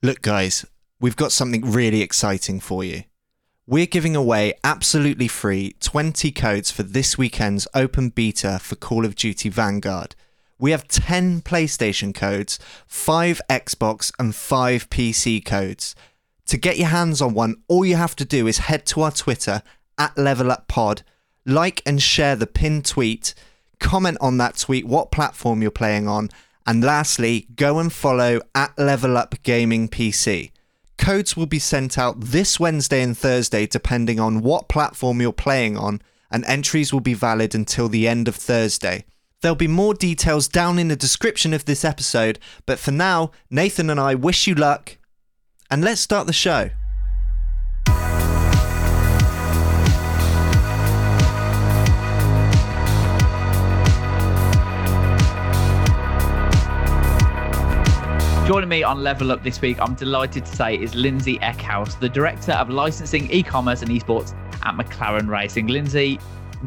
Look, guys, we've got something really exciting for you. We're giving away absolutely free 20 codes for this weekend's open beta for Call of Duty Vanguard. We have 10 PlayStation codes, 5 Xbox, and 5 PC codes. To get your hands on one, all you have to do is head to our Twitter at LevelUpPod, like and share the pinned tweet, comment on that tweet what platform you're playing on, and lastly, go and follow at Level Up Gaming PC. Codes will be sent out this Wednesday and Thursday depending on what platform you're playing on, and entries will be valid until the end of Thursday. There'll be more details down in the description of this episode, but for now, Nathan and I wish you luck, and let's start the show. Joining me on Level Up this week, I'm delighted to say, is Lindsey Eckhouse, the Director of Licensing, E-Commerce and Esports at McLaren Racing. Lindsey,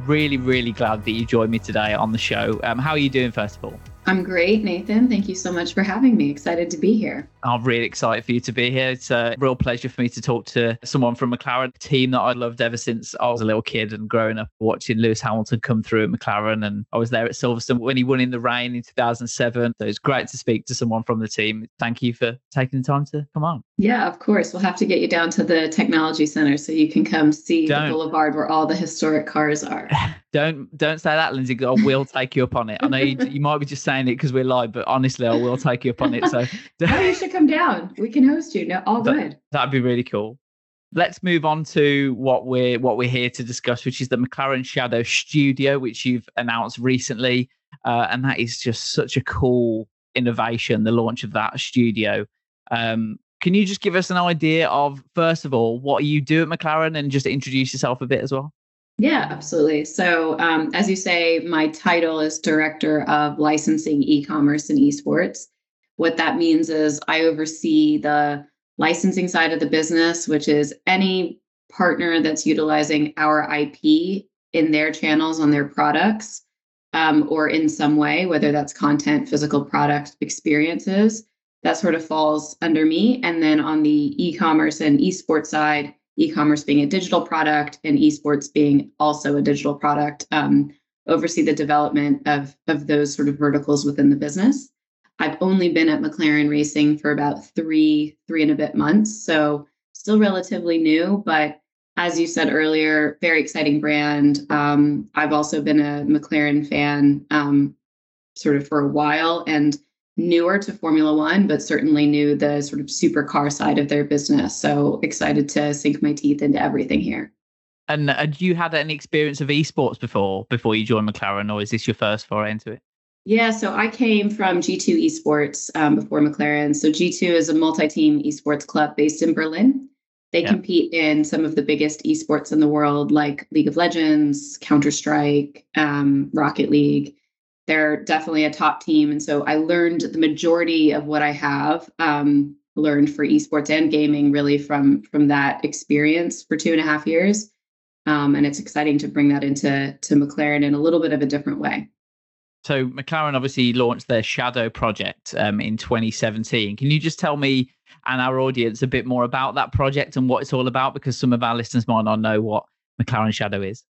really, really glad that you joined me today on the show. Um, how are you doing, first of all? I'm great, Nathan. Thank you so much for having me. Excited to be here. I'm really excited for you to be here. It's a real pleasure for me to talk to someone from McLaren, team that I loved ever since I was a little kid and growing up watching Lewis Hamilton come through at McLaren. And I was there at Silverstone when he won in the rain in 2007. So it's great to speak to someone from the team. Thank you for taking the time to come on. Yeah, of course. We'll have to get you down to the technology center so you can come see Don't. the boulevard where all the historic cars are. don't don't say that, Lindsey. I will take you up on it. I know you, you might be just saying it because we're live, but honestly, I will take you up on it. So no, you should come down. We can host you. No, all good. That'd be really cool. Let's move on to what we're what we're here to discuss, which is the McLaren Shadow Studio, which you've announced recently, uh, and that is just such a cool innovation. The launch of that studio. Um, can you just give us an idea of first of all what you do at McLaren, and just introduce yourself a bit as well? Yeah, absolutely. So, um, as you say, my title is Director of Licensing, E Commerce, and Esports. What that means is I oversee the licensing side of the business, which is any partner that's utilizing our IP in their channels on their products um, or in some way, whether that's content, physical product, experiences, that sort of falls under me. And then on the e commerce and esports side, e-commerce being a digital product and esports being also a digital product um, oversee the development of of those sort of verticals within the business. I've only been at mclaren racing for about three three and a bit months so still relatively new. But as you said earlier very exciting brand. Um, i've also been a mclaren fan um, sort of for a while. And newer to Formula One, but certainly knew the sort of supercar side of their business. So excited to sink my teeth into everything here. And had you had any experience of esports before before you joined McLaren, or is this your first foray into it? Yeah, so I came from G2 Esports um, before McLaren. So G2 is a multi-team esports club based in Berlin. They yeah. compete in some of the biggest esports in the world, like League of Legends, Counter Strike, um, Rocket League they're definitely a top team. And so I learned the majority of what I have um, learned for esports and gaming really from from that experience for two and a half years. Um, and it's exciting to bring that into to McLaren in a little bit of a different way. So McLaren obviously launched their Shadow project um, in 2017. Can you just tell me and our audience a bit more about that project and what it's all about? Because some of our listeners might not know what McLaren Shadow is.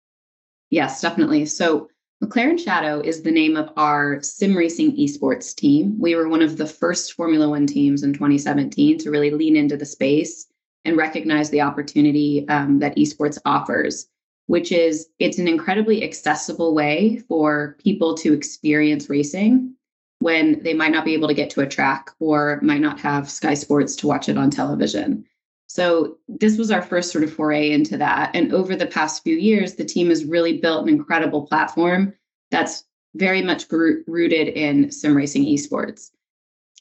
Yes, definitely. So McLaren Shadow is the name of our sim racing esports team. We were one of the first Formula One teams in 2017 to really lean into the space and recognize the opportunity um, that esports offers, which is it's an incredibly accessible way for people to experience racing when they might not be able to get to a track or might not have Sky Sports to watch it on television. So this was our first sort of foray into that. And over the past few years, the team has really built an incredible platform that's very much rooted in sim racing esports.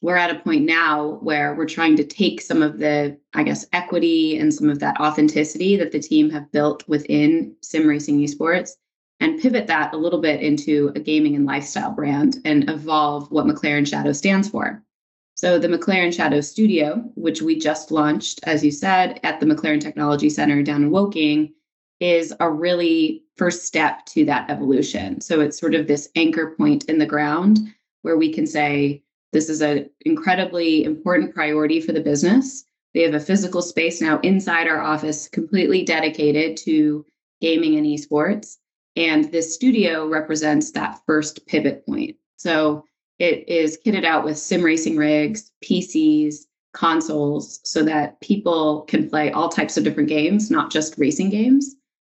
we're at a point now where we're trying to take some of the, I guess, equity and some of that authenticity that the team have built within sim racing esports and pivot that a little bit into a gaming and lifestyle brand and evolve what McLaren Shadow stands for. So, the McLaren Shadow Studio, which we just launched, as you said, at the McLaren Technology Center down in Woking, is a really first step to that evolution. So, it's sort of this anchor point in the ground where we can say, this is an incredibly important priority for the business. We have a physical space now inside our office completely dedicated to gaming and esports. And this studio represents that first pivot point. So it is kitted out with sim racing rigs, PCs, consoles, so that people can play all types of different games, not just racing games.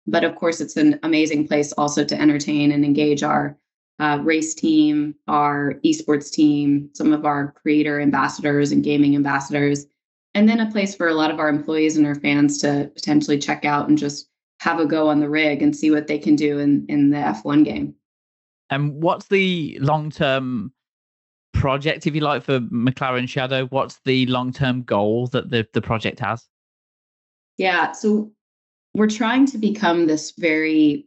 But of course, it's an amazing place also to entertain and engage our uh, race team, our esports team, some of our creator ambassadors and gaming ambassadors, and then a place for a lot of our employees and our fans to potentially check out and just have a go on the rig and see what they can do in in the F1 game. And what's the long term project, if you like, for McLaren Shadow? What's the long term goal that the the project has? Yeah, so we're trying to become this very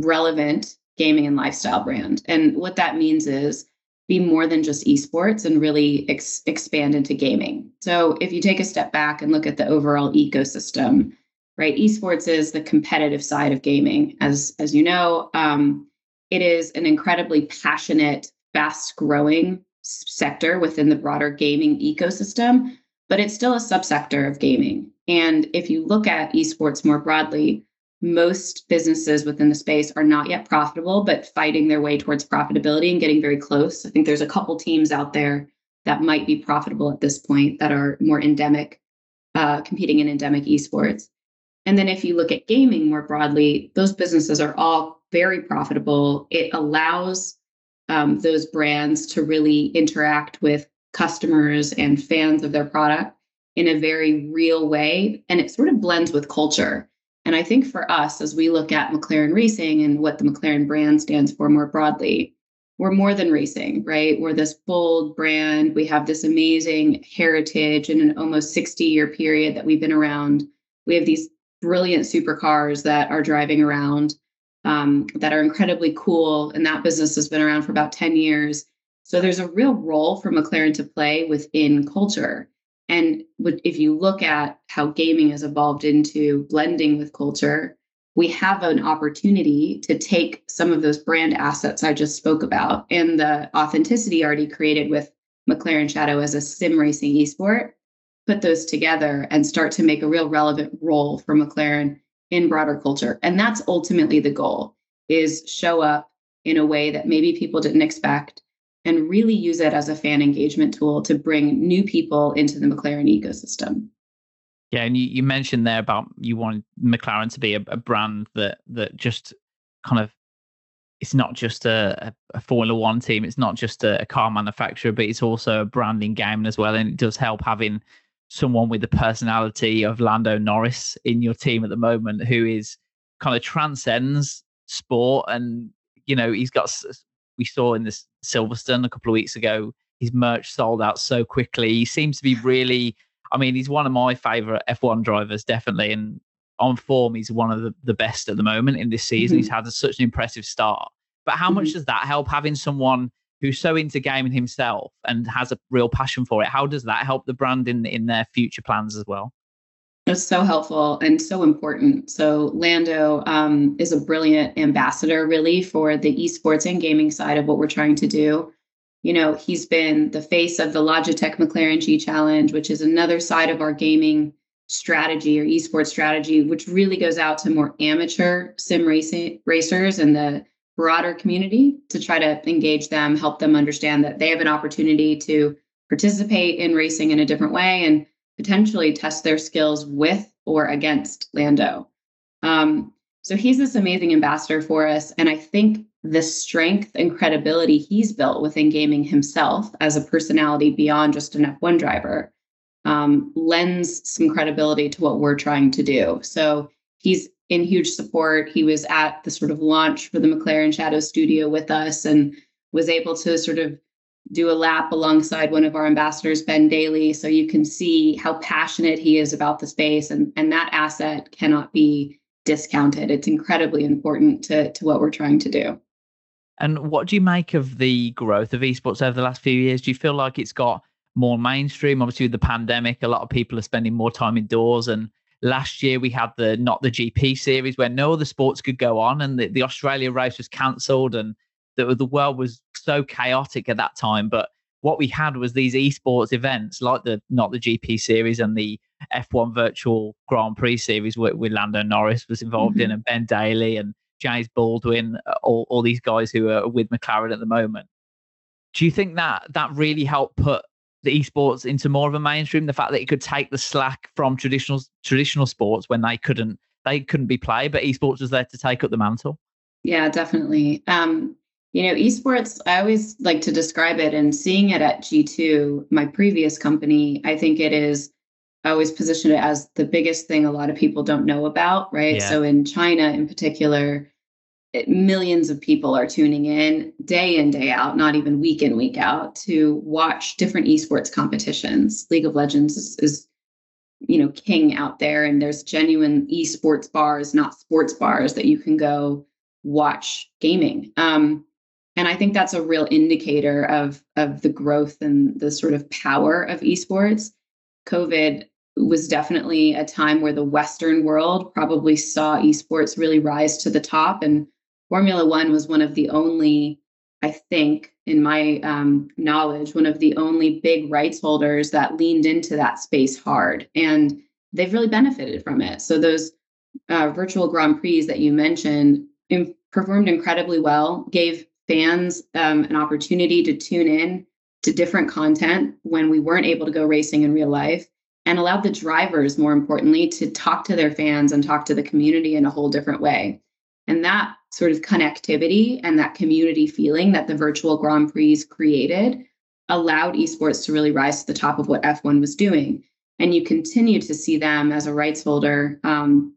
relevant gaming and lifestyle brand, and what that means is be more than just esports and really ex- expand into gaming. So if you take a step back and look at the overall ecosystem right? Esports is the competitive side of gaming, as as you know. Um, it is an incredibly passionate, fast-growing sector within the broader gaming ecosystem, but it's still a subsector of gaming. And if you look at esports more broadly, most businesses within the space are not yet profitable, but fighting their way towards profitability and getting very close. I think there's a couple teams out there that might be profitable at this point that are more endemic, uh, competing in endemic esports. And then if you look at gaming more broadly, those businesses are all very profitable. It allows um, those brands to really interact with customers and fans of their product in a very real way. And it sort of blends with culture. And I think for us, as we look at McLaren Racing and what the McLaren brand stands for more broadly, we're more than racing, right? We're this bold brand. We have this amazing heritage in an almost 60 year period that we've been around. We have these brilliant supercars that are driving around um, that are incredibly cool. And that business has been around for about 10 years. So there's a real role for McLaren to play within culture. And if you look at how gaming has evolved into blending with culture, we have an opportunity to take some of those brand assets I just spoke about and the authenticity already created with McLaren Shadow as a sim racing esport put those together and start to make a real relevant role for McLaren in broader culture. And that's ultimately the goal is show up in a way that maybe people didn't expect and really use it as a fan engagement tool to bring new people into the McLaren ecosystem. Yeah, and you, you mentioned there about you want McLaren to be a, a brand that that just kind of it's not just a, a, Formula One team, it's not just a, a, car manufacturer, but it's also a branding game as well. And it does help having someone with the personality of Lando Norris in your team at the moment who is kind of transcends sport and you know he's got we saw in this Silverstone a couple of weeks ago his merch sold out so quickly he seems to be really I mean he's one of my favorite F1 drivers definitely and on form he's one of the, the best at the moment in this season mm-hmm. he's had a, such an impressive start but how mm-hmm. much does that help having someone who's so into gaming himself and has a real passion for it. How does that help the brand in in their future plans as well? It's so helpful and so important. So Lando um, is a brilliant ambassador, really, for the esports and gaming side of what we're trying to do. You know, he's been the face of the Logitech McLaren G Challenge, which is another side of our gaming strategy or esports strategy, which really goes out to more amateur sim racing racers and the broader community to try to engage them, help them understand that they have an opportunity to participate in racing in a different way and potentially test their skills with or against Lando. Um, so he's this amazing ambassador for us. And I think the strength and credibility he's built within gaming himself as a personality beyond just an F1 driver um, lends some credibility to what we're trying to do. So he's in huge support. He was at the sort of launch for the McLaren Shadow Studio with us and was able to sort of do a lap alongside one of our ambassadors, Ben Daly, so you can see how passionate he is about the space. And, and that asset cannot be discounted. It's incredibly important to, to what we're trying to do. And what do you make of the growth of esports over the last few years? Do you feel like it's got more mainstream? Obviously, with the pandemic, a lot of people are spending more time indoors. And last year we had the not the GP series where no other sports could go on, and the, the Australia race was cancelled, and the, the world was so chaotic at that time. But what we had was these esports events like the not the GP series and the F1 virtual Grand Prix series with, with Lando Norris was involved mm-hmm. in, and Ben Daly and James Baldwin, all, all these guys who are with McLaren at the moment. Do you think that that really helped put the esports into more of a mainstream? The fact that it could take the slack from traditional traditional sports when they couldn't they couldn't be played, but esports was there to take up the mantle. Yeah, definitely. Um, you know, esports, I always like to describe it and seeing it at G2, my previous company, I think it is I always position it as the biggest thing a lot of people don't know about, right? Yeah. So in China in particular, it, millions of people are tuning in day in, day out, not even week in, week out, to watch different esports competitions. League of Legends is, is you know, king out there, and there's genuine esports bars, not sports bars, that you can go watch gaming. Um, and I think that's a real indicator of of the growth and the sort of power of esports. COVID was definitely a time where the Western world probably saw esports really rise to the top. And Formula One was one of the only, I think, in my um, knowledge, one of the only big rights holders that leaned into that space hard. And they've really benefited from it. So those uh, virtual Grand Prix that you mentioned in, performed incredibly well, gave fans um, an opportunity to tune in to different content when we weren't able to go racing in real life and allowed the drivers, more importantly, to talk to their fans and talk to the community in a whole different way. And that sort of connectivity and that community feeling that the virtual Grand Prix created allowed esports to really rise to the top of what F1 was doing. And you continue to see them as a rights holder um,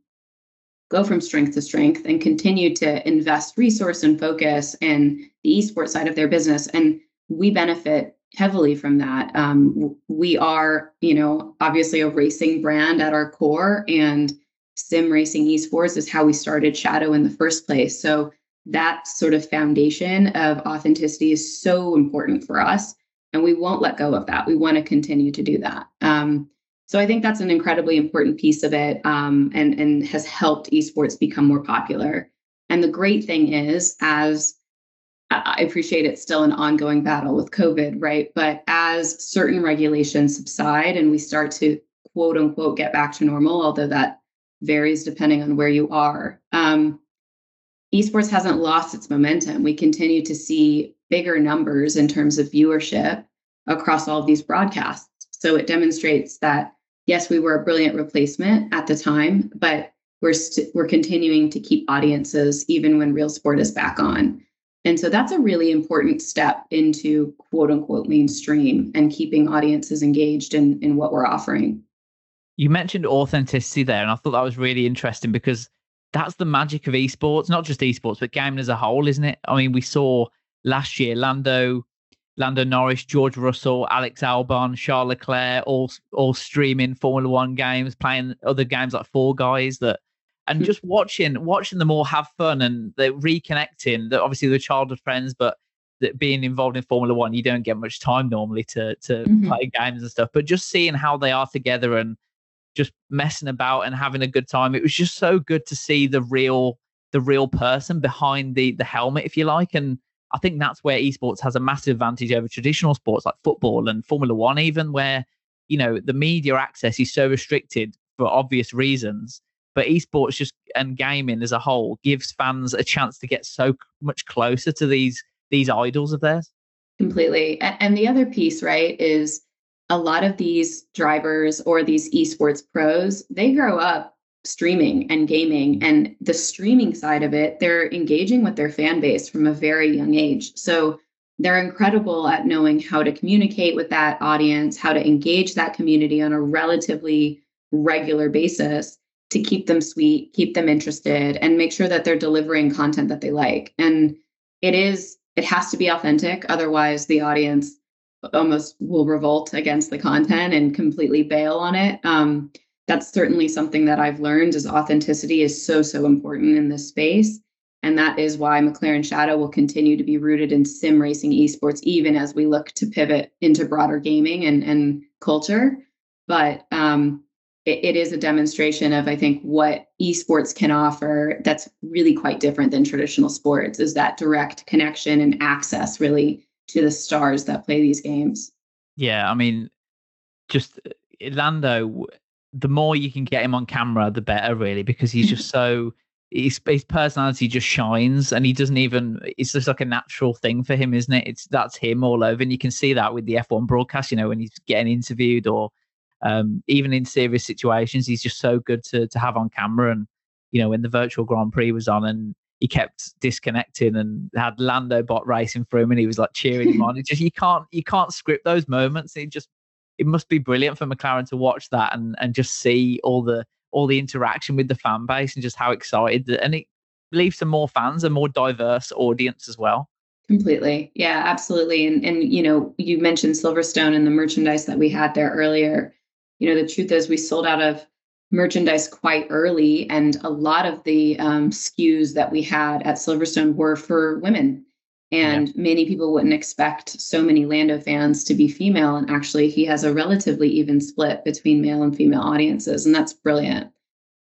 go from strength to strength and continue to invest resource and focus in the esports side of their business. And we benefit heavily from that. Um, we are, you know, obviously a racing brand at our core, and sim racing esports is how we started Shadow in the first place. So that sort of foundation of authenticity is so important for us, and we won't let go of that. We want to continue to do that. Um, so I think that's an incredibly important piece of it, um, and and has helped esports become more popular. And the great thing is, as I appreciate it's still an ongoing battle with COVID, right? But as certain regulations subside and we start to quote unquote get back to normal, although that varies depending on where you are, um, esports hasn't lost its momentum. We continue to see bigger numbers in terms of viewership across all of these broadcasts. So it demonstrates that yes, we were a brilliant replacement at the time, but we're we st- we're continuing to keep audiences even when real sport is back on. And so that's a really important step into quote unquote mainstream and keeping audiences engaged in, in what we're offering. You mentioned authenticity there, and I thought that was really interesting because that's the magic of esports, not just esports, but gaming as a whole, isn't it? I mean, we saw last year Lando, Lando Norris, George Russell, Alex Albon, Charles Leclerc, all all streaming Formula One games, playing other games like Fall Guys that and hmm. just watching watching them all have fun and they're reconnecting. That obviously they're childhood friends, but that being involved in Formula One, you don't get much time normally to to mm-hmm. play games and stuff. But just seeing how they are together and just messing about and having a good time, it was just so good to see the real the real person behind the the helmet, if you like. And I think that's where esports has a massive advantage over traditional sports like football and Formula One, even where you know the media access is so restricted for obvious reasons. But esports just and gaming as a whole gives fans a chance to get so much closer to these these idols of theirs. Completely. And the other piece right is a lot of these drivers or these esports pros they grow up streaming and gaming and the streaming side of it they're engaging with their fan base from a very young age so they're incredible at knowing how to communicate with that audience how to engage that community on a relatively regular basis to keep them sweet, keep them interested, and make sure that they're delivering content that they like. And it is it has to be authentic. Otherwise, the audience almost will revolt against the content and completely bail on it. Um, that's certainly something that I've learned is authenticity is so, so important in this space. And that is why McLaren Shadow will continue to be rooted in sim racing esports, even as we look to pivot into broader gaming and, and culture. But um, it, it is a demonstration of, I think, what esports can offer that's really quite different than traditional sports is that direct connection and access really to the stars that play these games. Yeah, I mean, just uh, Lando, the more you can get him on camera, the better, really, because he's just so his, his personality just shines and he doesn't even it's just like a natural thing for him isn't it it's that's him all over and you can see that with the f1 broadcast you know when he's getting interviewed or um, even in serious situations he's just so good to to have on camera and you know when the virtual grand prix was on and he kept disconnecting and had lando bot racing for him and he was like cheering him on it just you can't you can't script those moments it just it must be brilliant for mclaren to watch that and and just see all the all the interaction with the fan base and just how excited and it leaves some more fans, a more diverse audience as well. Completely. Yeah, absolutely. And and you know, you mentioned Silverstone and the merchandise that we had there earlier. You know, the truth is we sold out of merchandise quite early and a lot of the um, SKUs that we had at Silverstone were for women. And yeah. many people wouldn't expect so many Lando fans to be female. And actually, he has a relatively even split between male and female audiences. And that's brilliant.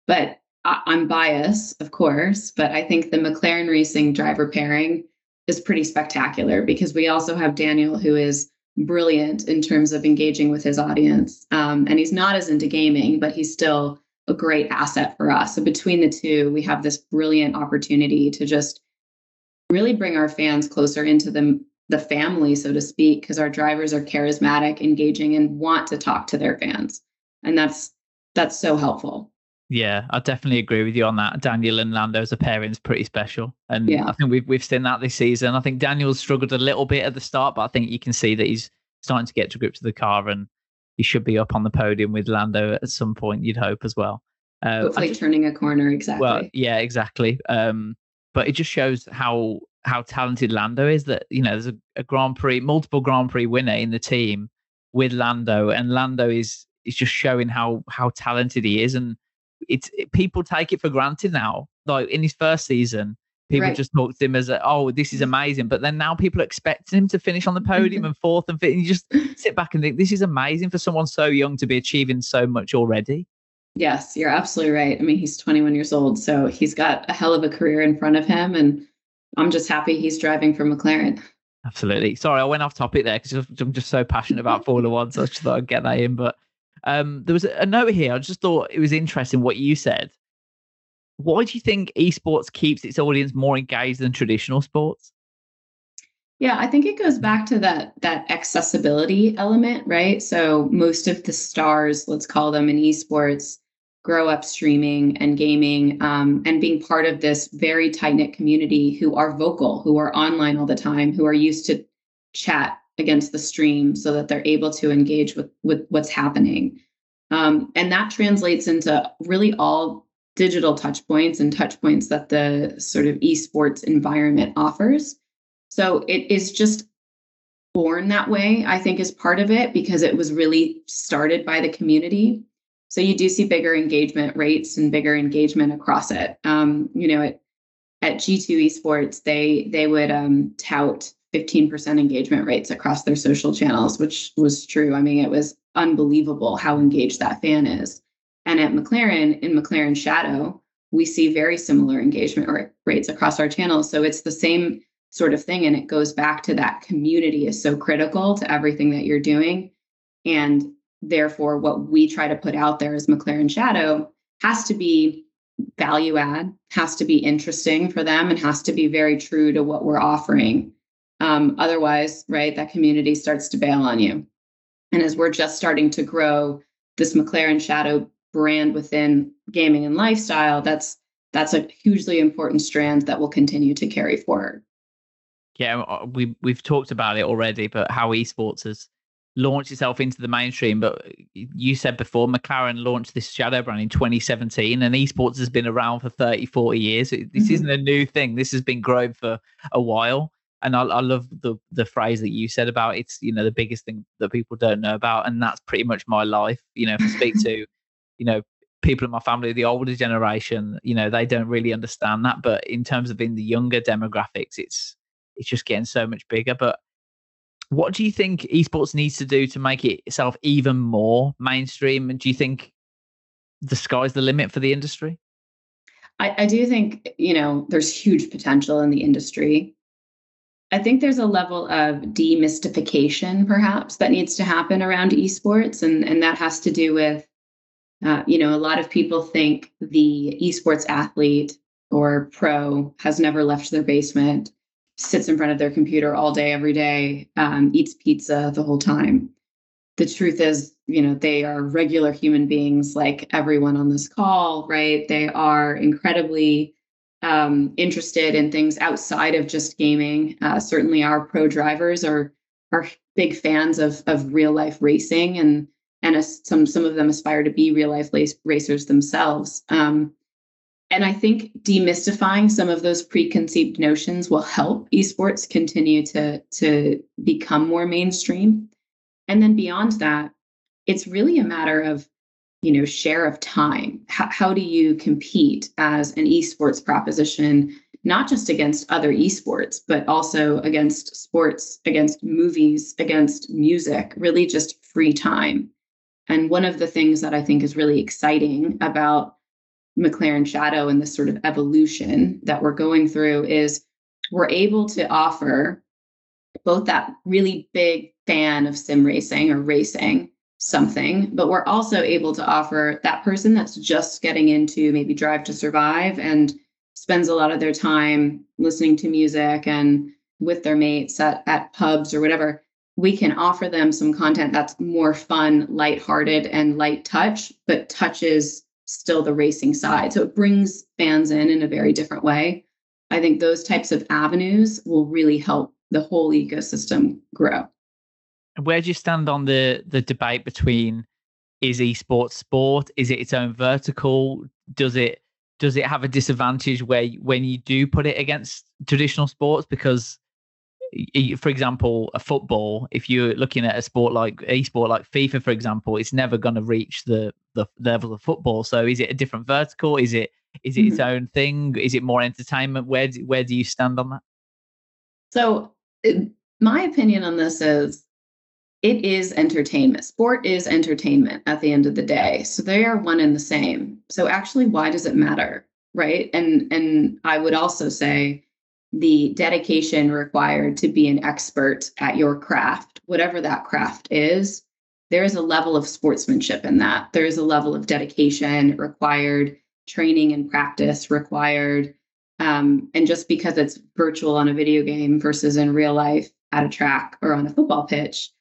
But I- I'm biased, of course, but I think the McLaren racing driver pairing is pretty spectacular because we also have Daniel, who is brilliant in terms of engaging with his audience. Um, and he's not as into gaming, but he's still a great asset for us. So between the two, we have this brilliant opportunity to just really bring our fans closer into the the family, so to speak, because our drivers are charismatic, engaging, and want to talk to their fans, and that's that's so helpful. Yeah, I definitely agree with you on that. Daniel and Lando as a pairing is pretty special, and yeah. I think we've we've seen that this season. I think Daniel's struggled a little bit at the start, but I think you can see that he's starting to get to grips with the car, and he should be up on the podium with Lando at some point. You'd hope as well. Uh, Hopefully, turning a corner exactly. Well, yeah, exactly. Um, but it just shows how how talented Lando is. That you know, there's a, a Grand Prix, multiple Grand Prix winner in the team with Lando, and Lando is is just showing how how talented he is, and it's it, people take it for granted now. Like in his first season, people right. just talk to him as, a, "Oh, this is amazing," but then now people are expecting him to finish on the podium and fourth and fifth. And you just sit back and think, "This is amazing for someone so young to be achieving so much already." Yes, you're absolutely right. I mean, he's 21 years old, so he's got a hell of a career in front of him, and I'm just happy he's driving for McLaren. Absolutely. Sorry, I went off topic there because I'm just so passionate about Formula One, so I just thought I'd get that in. But um, there was a note here. I just thought it was interesting what you said. Why do you think esports keeps its audience more engaged than traditional sports? Yeah, I think it goes back to that that accessibility element, right? So most of the stars, let's call them in esports, grow up streaming and gaming um, and being part of this very tight knit community who are vocal, who are online all the time, who are used to chat against the stream so that they're able to engage with with what's happening. Um, and that translates into really all digital touch points and touch points that the sort of esports environment offers. So it is just born that way, I think, is part of it because it was really started by the community. So you do see bigger engagement rates and bigger engagement across it. Um, you know, at, at G2 Esports, they they would um, tout 15% engagement rates across their social channels, which was true. I mean, it was unbelievable how engaged that fan is. And at McLaren, in McLaren Shadow, we see very similar engagement rates across our channels. So it's the same sort of thing. And it goes back to that community is so critical to everything that you're doing. And therefore, what we try to put out there as McLaren Shadow has to be value add, has to be interesting for them, and has to be very true to what we're offering. Um, otherwise, right, that community starts to bail on you. And as we're just starting to grow this McLaren Shadow brand within gaming and lifestyle, that's that's a hugely important strand that will continue to carry forward. Yeah, uh, we we've talked about it already, but how esports has launched itself into the mainstream. But you said before, McLaren launched this shadow brand in 2017, and esports has been around for 30, 40 years. This mm-hmm. isn't a new thing. This has been growing for a while. and I, I love the the phrase that you said about it's you know the biggest thing that people don't know about, and that's pretty much my life. You know, if I speak to you know people in my family, the older generation, you know, they don't really understand that. But in terms of in the younger demographics, it's it's just getting so much bigger. But what do you think esports needs to do to make it itself even more mainstream? And do you think the sky's the limit for the industry? I, I do think, you know, there's huge potential in the industry. I think there's a level of demystification, perhaps, that needs to happen around esports, and and that has to do with, uh, you know, a lot of people think the esports athlete or pro has never left their basement, sits in front of their computer all day, every day, um, eats pizza the whole time. The truth is, you know, they are regular human beings like everyone on this call, right? They are incredibly um, interested in things outside of just gaming. Uh, certainly, our pro drivers are are big fans of of real life racing, and and some some of them aspire to be real life racers themselves. Um, and I think demystifying some of those preconceived notions will help esports continue to to become more mainstream. And then beyond that, it's really a matter of you know share of time how, how do you compete as an esports proposition not just against other esports but also against sports against movies against music really just free time and one of the things that i think is really exciting about mclaren shadow and this sort of evolution that we're going through is we're able to offer both that really big fan of sim racing or racing something, but we're also able to offer that person that's just getting into maybe Drive to Survive and spends a lot of their time listening to music and with their mates at, at pubs or whatever. We can offer them some content that's more fun, lighthearted, and light touch, but touches still the racing side. So it brings fans in in a very different way. I think those types of avenues will really help the whole ecosystem grow where do you stand on the the debate between is esports sport? Is it its own vertical? Does it does it have a disadvantage where when you do put it against traditional sports? Because, for example, a football, if you're looking at a sport like a sport like FIFA, for example, it's never going to reach the, the level of football. So, is it a different vertical? Is it is it mm-hmm. its own thing? Is it more entertainment? Where do, where do you stand on that? So, my opinion on this is it is entertainment. Sport is entertainment at the end of the day. So they are one and the same. So actually, why does it matter? Right. And and I would also say the dedication required to be an expert at your craft, whatever that craft is, there is a level of sportsmanship in that. There is a level of dedication required, training and practice required. Um, and just because it's virtual on a video game versus in real life at a track or on a football pitch,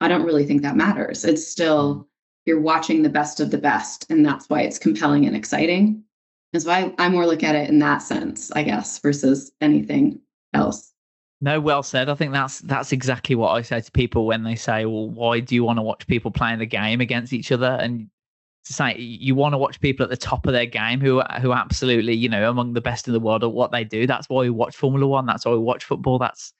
I don't really think that matters. It's still you're watching the best of the best, and that's why it's compelling and exciting. And so I, I more look at it in that sense, I guess, versus anything else. No, well said. I think that's that's exactly what I say to people when they say, "Well, why do you want to watch people playing the game against each other?" And to say you want to watch people at the top of their game who who absolutely, you know, among the best in the world at what they do. That's why we watch Formula One. That's why we watch football. That's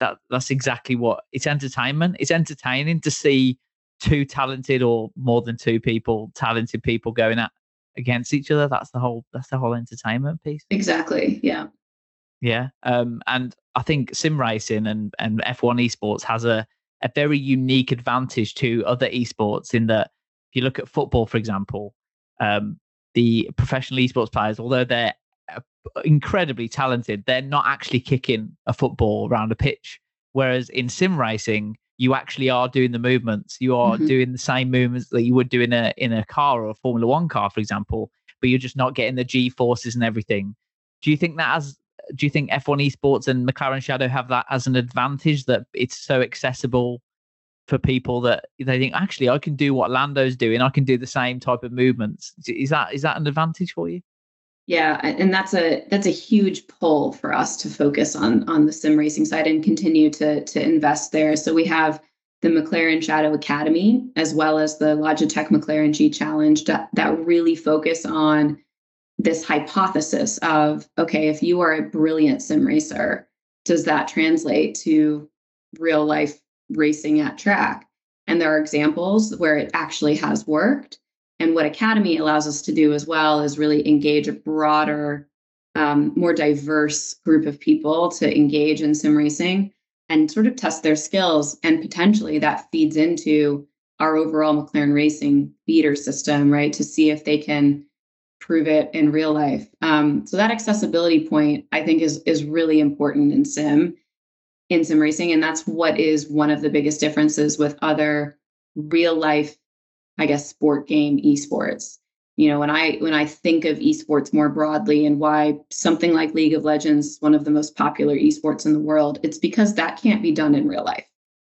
that that's exactly what it's entertainment. It's entertaining to see two talented or more than two people, talented people going at against each other. That's the whole that's the whole entertainment piece. Exactly. Yeah. Yeah. Um, and I think sim racing and, and F1 esports has a, a very unique advantage to other esports in that if you look at football, for example, um, the professional esports players, although they're incredibly talented, they're not actually kicking a football around a pitch. Whereas in sim racing, you actually are doing the movements. You are mm-hmm. doing the same movements that you would do in a in a car or a Formula One car, for example, but you're just not getting the G forces and everything. Do you think that as do you think F1 Esports and McLaren Shadow have that as an advantage that it's so accessible for people that they think actually I can do what Lando's doing, I can do the same type of movements. Is that is that an advantage for you? Yeah, and that's a that's a huge pull for us to focus on on the sim racing side and continue to to invest there. So we have the McLaren Shadow Academy as well as the Logitech McLaren G Challenge that, that really focus on this hypothesis of okay, if you are a brilliant sim racer, does that translate to real life racing at track? And there are examples where it actually has worked. And what Academy allows us to do as well is really engage a broader, um, more diverse group of people to engage in sim racing and sort of test their skills. And potentially that feeds into our overall McLaren Racing feeder system, right? To see if they can prove it in real life. Um, so that accessibility point, I think, is is really important in sim, in sim racing, and that's what is one of the biggest differences with other real life, I guess, sport game esports. You know, when I when I think of esports more broadly and why something like League of Legends is one of the most popular esports in the world, it's because that can't be done in real life.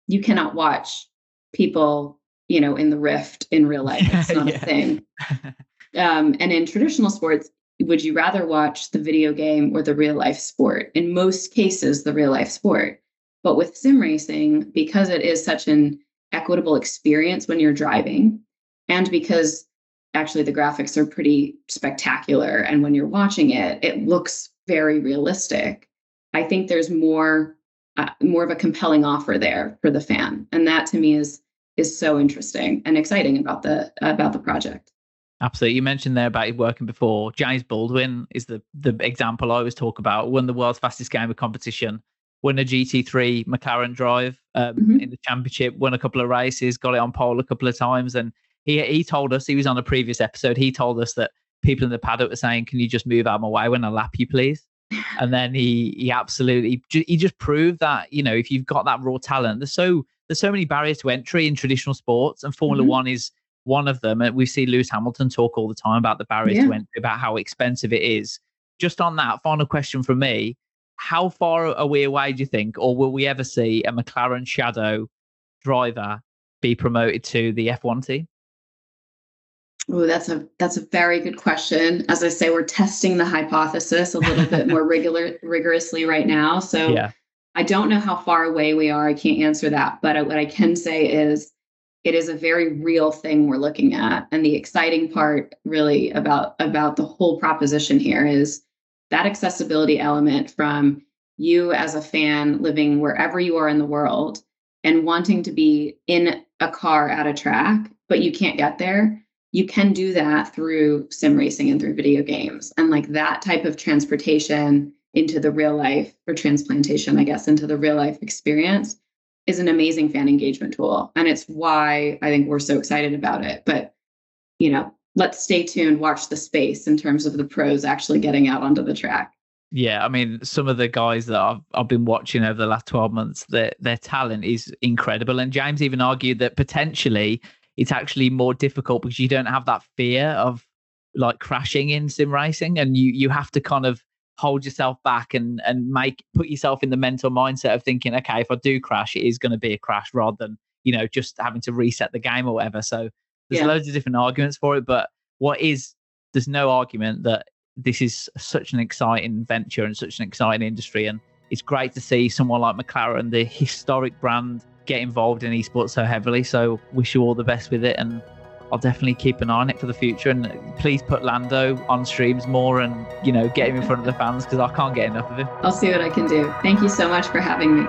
You cannot watch people, you know, in the rift in real life. It's not a thing. Um, and in traditional sports, would you rather watch the video game or the real life sport? In most cases, the real life sport. But with sim racing, because it is such an equitable experience when you're driving, and because actually the graphics are pretty spectacular, and when you're watching it, it looks very realistic. I think there's more uh, more of a compelling offer there for the fan, and that to me is is so interesting and exciting about the about the project. Absolutely. You mentioned there about working before. James Baldwin is the the example I always talk about. Won the world's fastest Gamer competition. Won a GT3 McLaren drive um, mm-hmm. in the championship. Won a couple of races. Got it on pole a couple of times. And he he told us he was on a previous episode. He told us that people in the paddock were saying, "Can you just move out of my way when I lap you, please?" and then he he absolutely he just proved that you know if you've got that raw talent, there's so there's so many barriers to entry in traditional sports, and Formula mm-hmm. One is one of them. And we see Lewis Hamilton talk all the time about the barriers yeah. to entry, about how expensive it is. Just on that, final question from me. How far are we away, do you think, or will we ever see a McLaren Shadow driver be promoted to the F1 team? Oh, that's a that's a very good question. As I say, we're testing the hypothesis a little bit more regular rigorously right now. So yeah. I don't know how far away we are. I can't answer that. But what I can say is it is a very real thing we're looking at and the exciting part really about about the whole proposition here is that accessibility element from you as a fan living wherever you are in the world and wanting to be in a car at a track but you can't get there you can do that through sim racing and through video games and like that type of transportation into the real life or transplantation i guess into the real life experience is an amazing fan engagement tool. And it's why I think we're so excited about it. But, you know, let's stay tuned, watch the space in terms of the pros actually getting out onto the track. Yeah, I mean, some of the guys that I've I've been watching over the last 12 months, their their talent is incredible. And James even argued that potentially it's actually more difficult because you don't have that fear of like crashing in sim racing and you you have to kind of hold yourself back and and make put yourself in the mental mindset of thinking, okay, if I do crash, it is going to be a crash rather than you know just having to reset the game or whatever. So there's yeah. loads of different arguments for it, but what is there's no argument that this is such an exciting venture and such an exciting industry, and it's great to see someone like McLaren, the historic brand, get involved in esports so heavily. So wish you all the best with it and I'll definitely keep an eye on it for the future. And please put Lando on streams more and, you know, get him in front of the fans because I can't get enough of him. I'll see what I can do. Thank you so much for having me.